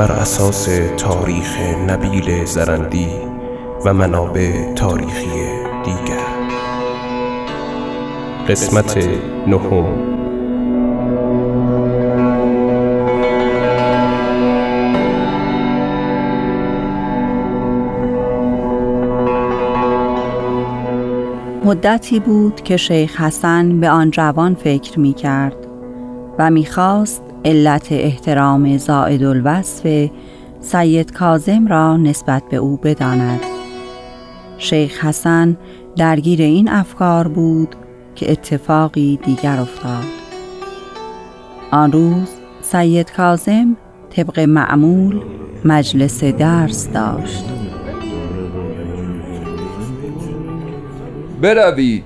بر اساس تاریخ نبیل زرندی و منابع تاریخی دیگر. قسمت نهم. مدتی بود که شیخ حسن به آن جوان فکر می کرد و می‌خواست علت احترام زائد الوصف سید کازم را نسبت به او بداند. شیخ حسن درگیر این افکار بود که اتفاقی دیگر افتاد. آن روز سید کازم طبق معمول مجلس درس داشت. بروید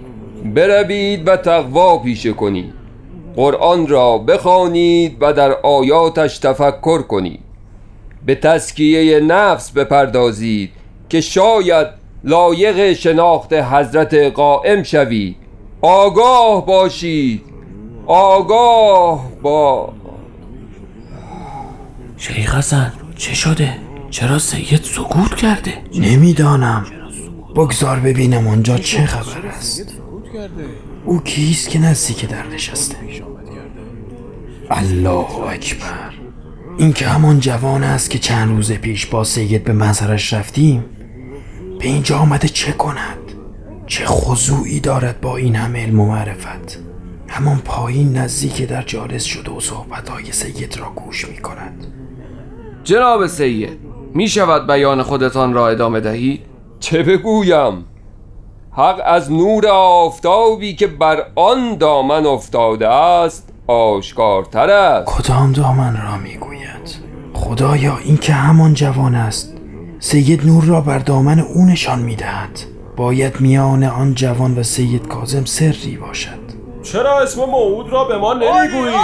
بروید و تقوا پیشه کنید. قرآن را بخوانید و در آیاتش تفکر کنید. به تسکیه نفس بپردازید که شاید لایق شناخت حضرت قائم شوید. آگاه باشید. آگاه با شیخ حسن چه شده؟ چرا سید سکوت کرده؟ نمی‌دانم. بگذار ببینم آنجا چه خبر است. او کیست که نزدیک در نشسته الله اکبر. این که همان جوان است که چند روز پیش با سید به منظرش رفتیم به اینجا آمده چه کند؟ چه خضوعی دارد با این همه علم و معرفت؟ همان پایین نزدیک در جالس شده و صحبتهای سید را گوش می کند جناب سید می شود بیان خودتان را ادامه دهید؟ چه بگویم؟ حق از نور آفتابی که بر آن دامن افتاده است آشکارتر است. کدام دامن را می گوید خدایا این که همان جوان است. سید نور را بر دامن او نشان می دهد باید میان آن جوان و سید کازم سری باشد. چرا اسم موعود را به ما نمی‌گویی؟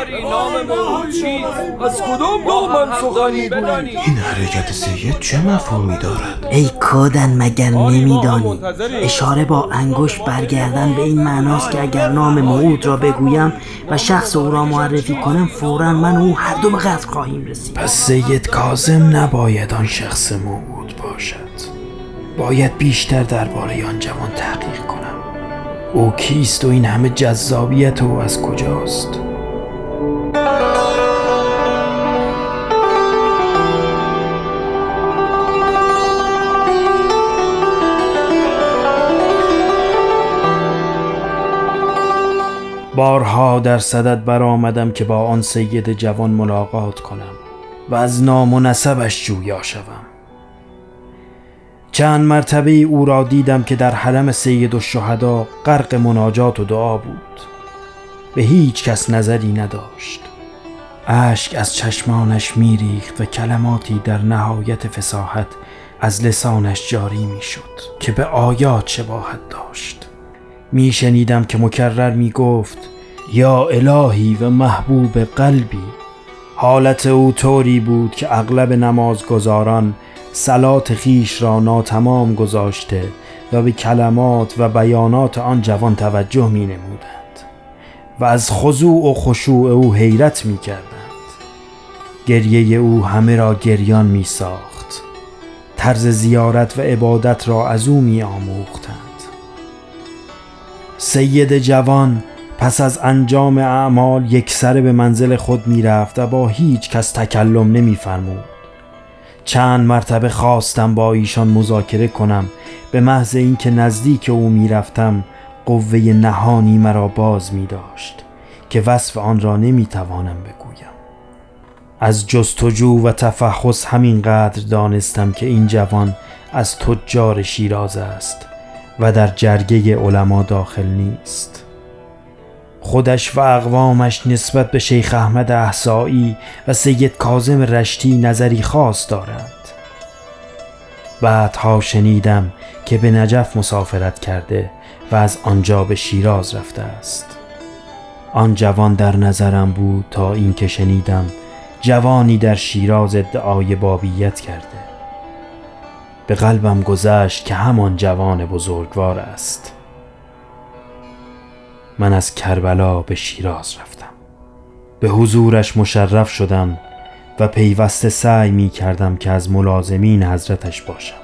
آری. نام موعود چیست؟ از کدام دامن سخنی گویی؟ این حرکت سید چه مفهومی دارد؟ ای کادن مگر نمیدانی. اشاره با انگشت برگردن به این معناست که اگر نام موعود را بگویم و شخص او را معرفی کنم فورا من او هر دو به قتل خواهیم رسید. پس سید کازم نباید آن شخص موعود باشد. باید بیشتر درباره آن جوان تحقیق کنم او کیست و این همه جذابیت او از کجاست؟ بارها در صدد برآمدم که با آن سید جوان ملاقات کنم و از نام و نسبش جویا شوم. چند مرتبه او را دیدم که در حرم سید شهدا غرق مناجات و دعا بود. به هیچ کس نظری نداشت. اشک از چشمانش میریخت و کلماتی در نهایت فساحت از لسانش جاری می‌شد که به آیات شباهت داشت. میشنیدم که مکرر می‌گفت یا الهی و محبوب قلبی. حالت او طوری بود که اغلب نمازگزاران سلات خیش را ناتمام گذاشته و به کلمات و بیانات آن جوان توجه می نمودند و از خضوع و خشوع او حیرت می کردند. گریه او همه را گریان می ساخت. طرز زیارت و عبادت را از او می آموختند. سید جوان پس از انجام اعمال یک سر به منزل خود می رفت و با هیچ کس تکلم نمی فرمود. چند مرتبه خواستم با ایشان مذاکره کنم. به محض اینکه نزدیک او می رفتم قوه نهانی مرا باز می داشت که وصف آن را نمی توانم بگویم. از جستجو و تفحص همینقدر دانستم که این جوان از تجار شیراز است و در جرگه علما داخل نیست. خودش و اقوامش نسبت به شیخ احمد احسایی و سید کازم رشتی نظری خاص دارند. بعدها شنیدم که به نجف مسافرت کرده و از آنجا به شیراز رفته است. آن جوان در نظرم بود تا اینکه شنیدم جوانی در شیراز ادعای بابیت کرده. به قلبم گذشت که همان جوان بزرگوار است. من از کربلا به شیراز رفتم. به حضورش مشرف شدم و پیوسته سعی می کردم که از ملازمین حضرتش باشم.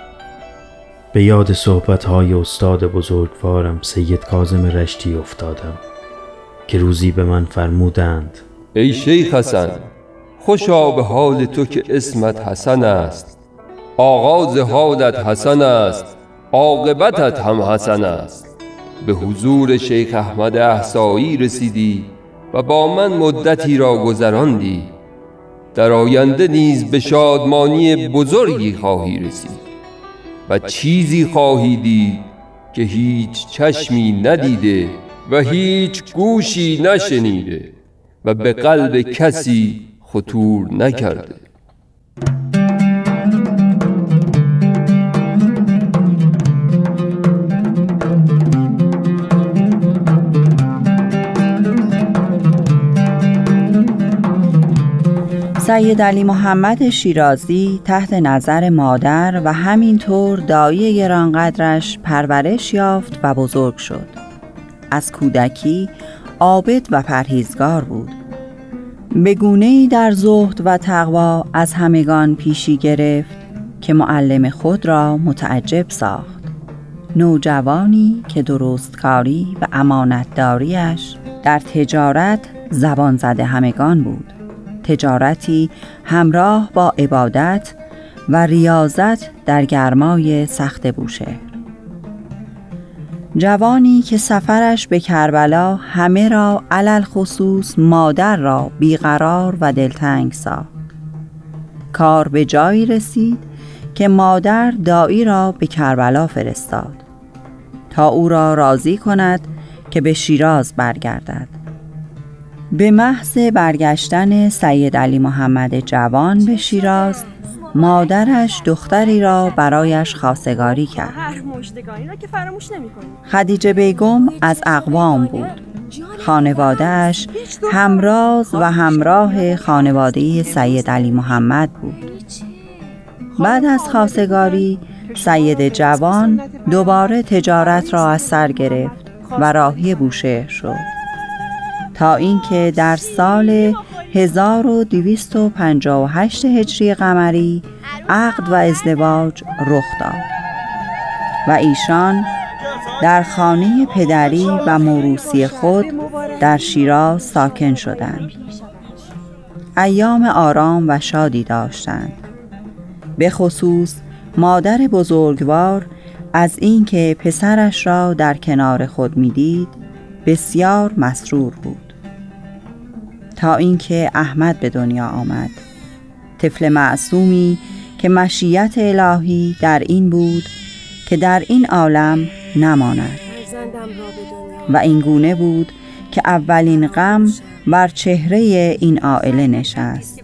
به یاد صحبتهای استاد بزرگوارم سید کازم رشتی افتادم که روزی به من فرمودند ای شیخ حسن خوشا به حال تو که اسمت حسن است. آغاز حالت حسن است عاقبتت هم حسن است. به حضور شیخ احمد احسایی رسیدی و با من مدتی را گذراندی. در آینده نیز به شادمانی بزرگی خواهی رسید و چیزی خواهی دید که هیچ چشمی ندیده و هیچ گوشی نشنیده و به قلب کسی خطور نکرده. سید علی محمد شیرازی تحت نظر مادر و همینطور دایی گرانقدرش پرورش یافت و بزرگ شد. از کودکی عابد و پرهیزگار بود. به گونه در زهد و تقوا از همگان پیشی گرفت که معلم خود را متعجب ساخت. نوجوانی که درستکاری و امانتداریش در تجارت زبان زده همگان بود. تجارتی همراه با عبادت و ریاضت در گرمای سخت بوشهر. جوانی که سفرش به کربلا همه را علل خصوص مادر را بیقرار و دلتنگ ساخت. کار به جایی رسید که مادر دایی را به کربلا فرستاد تا او را راضی کند که به شیراز برگردد. به محض برگشتن سید علی محمد جوان به شیراز مادرش دختری را برایش خواستگاری کرد. خدیجه بیگم از اقوام بود. خانوادهش همراز و همراه خانواده سید علی محمد بود. بعد از خواستگاری سید جوان دوباره تجارت را از سر گرفت و راهی بوشهر شد. تا اینکه در سال 1258 هجری قمری عقد و ازدواج رخ داد و ایشان در خانه پدری و موروسی خود در شیراز ساکن شدند. ایام آرام و شادی داشتند. به خصوص مادر بزرگوار از اینکه پسرش را در کنار خود می‌دید بسیار مسرور بود. تا اینکه احمد به دنیا آمد. طفل معصومی که مشیت الهی در این بود که در این عالم نماند. و این گونه بود که اولین غم بر چهره این عائله نشست.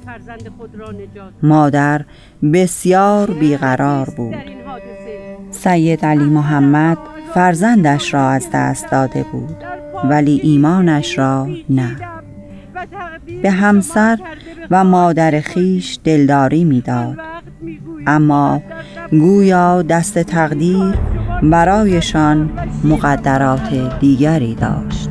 مادر بسیار بیقرار بود. سید علی محمد فرزندش را از دست داده بود ولی ایمانش را نه. به همسر و مادر خیش دلداری می‌داد. اما گویا دست تقدیر برایشان مقدرات دیگری داشت.